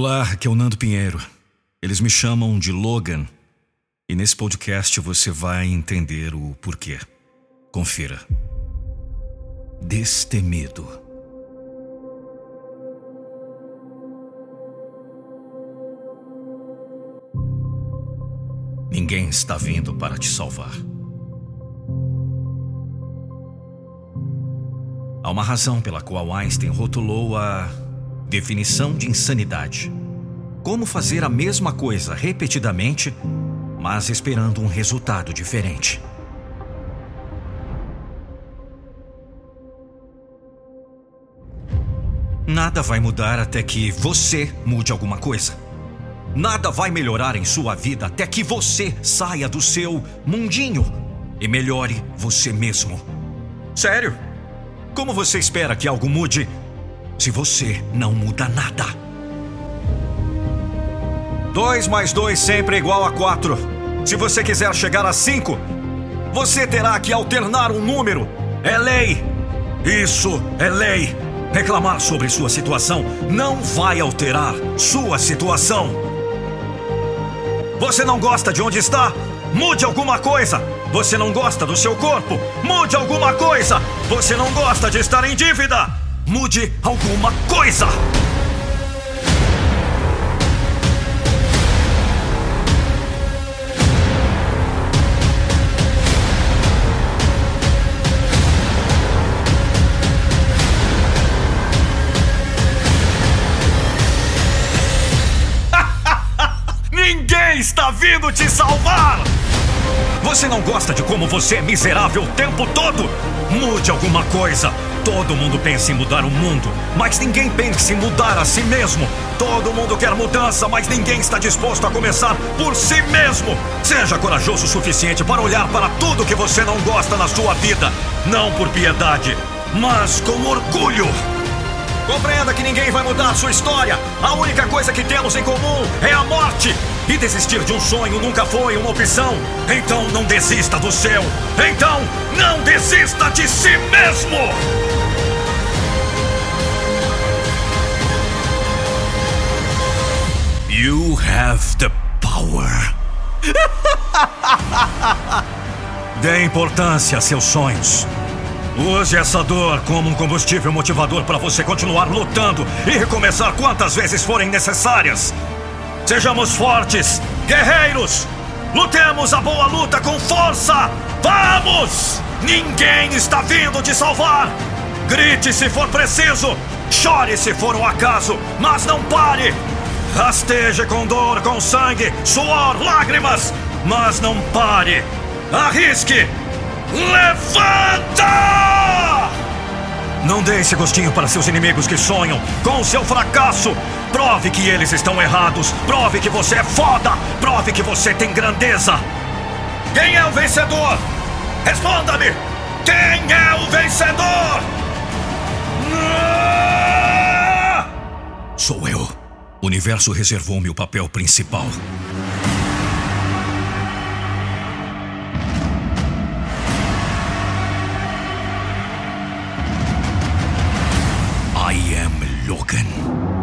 Olá, aqui é o Nando Pinheiro. Eles me chamam de Logan. E nesse podcast você vai entender o porquê. Confira. Destemido. Ninguém está vindo para te salvar. Há uma razão pela qual Einstein rotulou a definição de insanidade. Como fazer a mesma coisa repetidamente, mas esperando um resultado diferente. Nada vai mudar até que você mude alguma coisa. Nada vai melhorar em sua vida até que você saia do seu mundinho e melhore você mesmo. Sério? Como você espera que algo mude se você não muda nada? 2 mais 2 sempre é igual a 4. Se você quiser chegar a 5, você terá que alternar um número. É lei. Isso é lei. Reclamar sobre sua situação não vai alterar sua situação. Você não gosta de onde está? Mude alguma coisa. Você não gosta do seu corpo? Mude alguma coisa. Você não gosta de estar em dívida? Mude alguma coisa. Ninguém está vindo te salvar! Você não gosta de como você é miserável o tempo todo? Mude alguma coisa. Todo mundo pensa em mudar o mundo, mas ninguém pensa em mudar a si mesmo. Todo mundo quer mudança, mas ninguém está disposto a começar por si mesmo. Seja corajoso o suficiente para olhar para tudo que você não gosta na sua vida, não por piedade, mas com orgulho. Compreenda que ninguém vai mudar sua história. A única coisa que temos em comum é a morte. E desistir de um sonho nunca foi uma opção. Então não desista do seu. Então não desista de si mesmo. You have the power. Dê importância a seus sonhos. Use essa dor como um combustível motivador para você continuar lutando e recomeçar quantas vezes forem necessárias. Sejamos fortes, guerreiros! Lutemos a boa luta com força! Vamos! Ninguém está vindo te salvar! Grite se for preciso! Chore se for o acaso, mas não pare! Rasteje com dor, com sangue, suor, lágrimas, mas não pare! Arrisque! Levanta! Não dê esse gostinho para seus inimigos que sonham com seu fracasso. Prove que eles estão errados. Prove que você é foda. Prove que você tem grandeza. Quem é o vencedor? Responda-me! Quem é o vencedor? Sou eu. O universo reservou-me o papel principal. 罗根。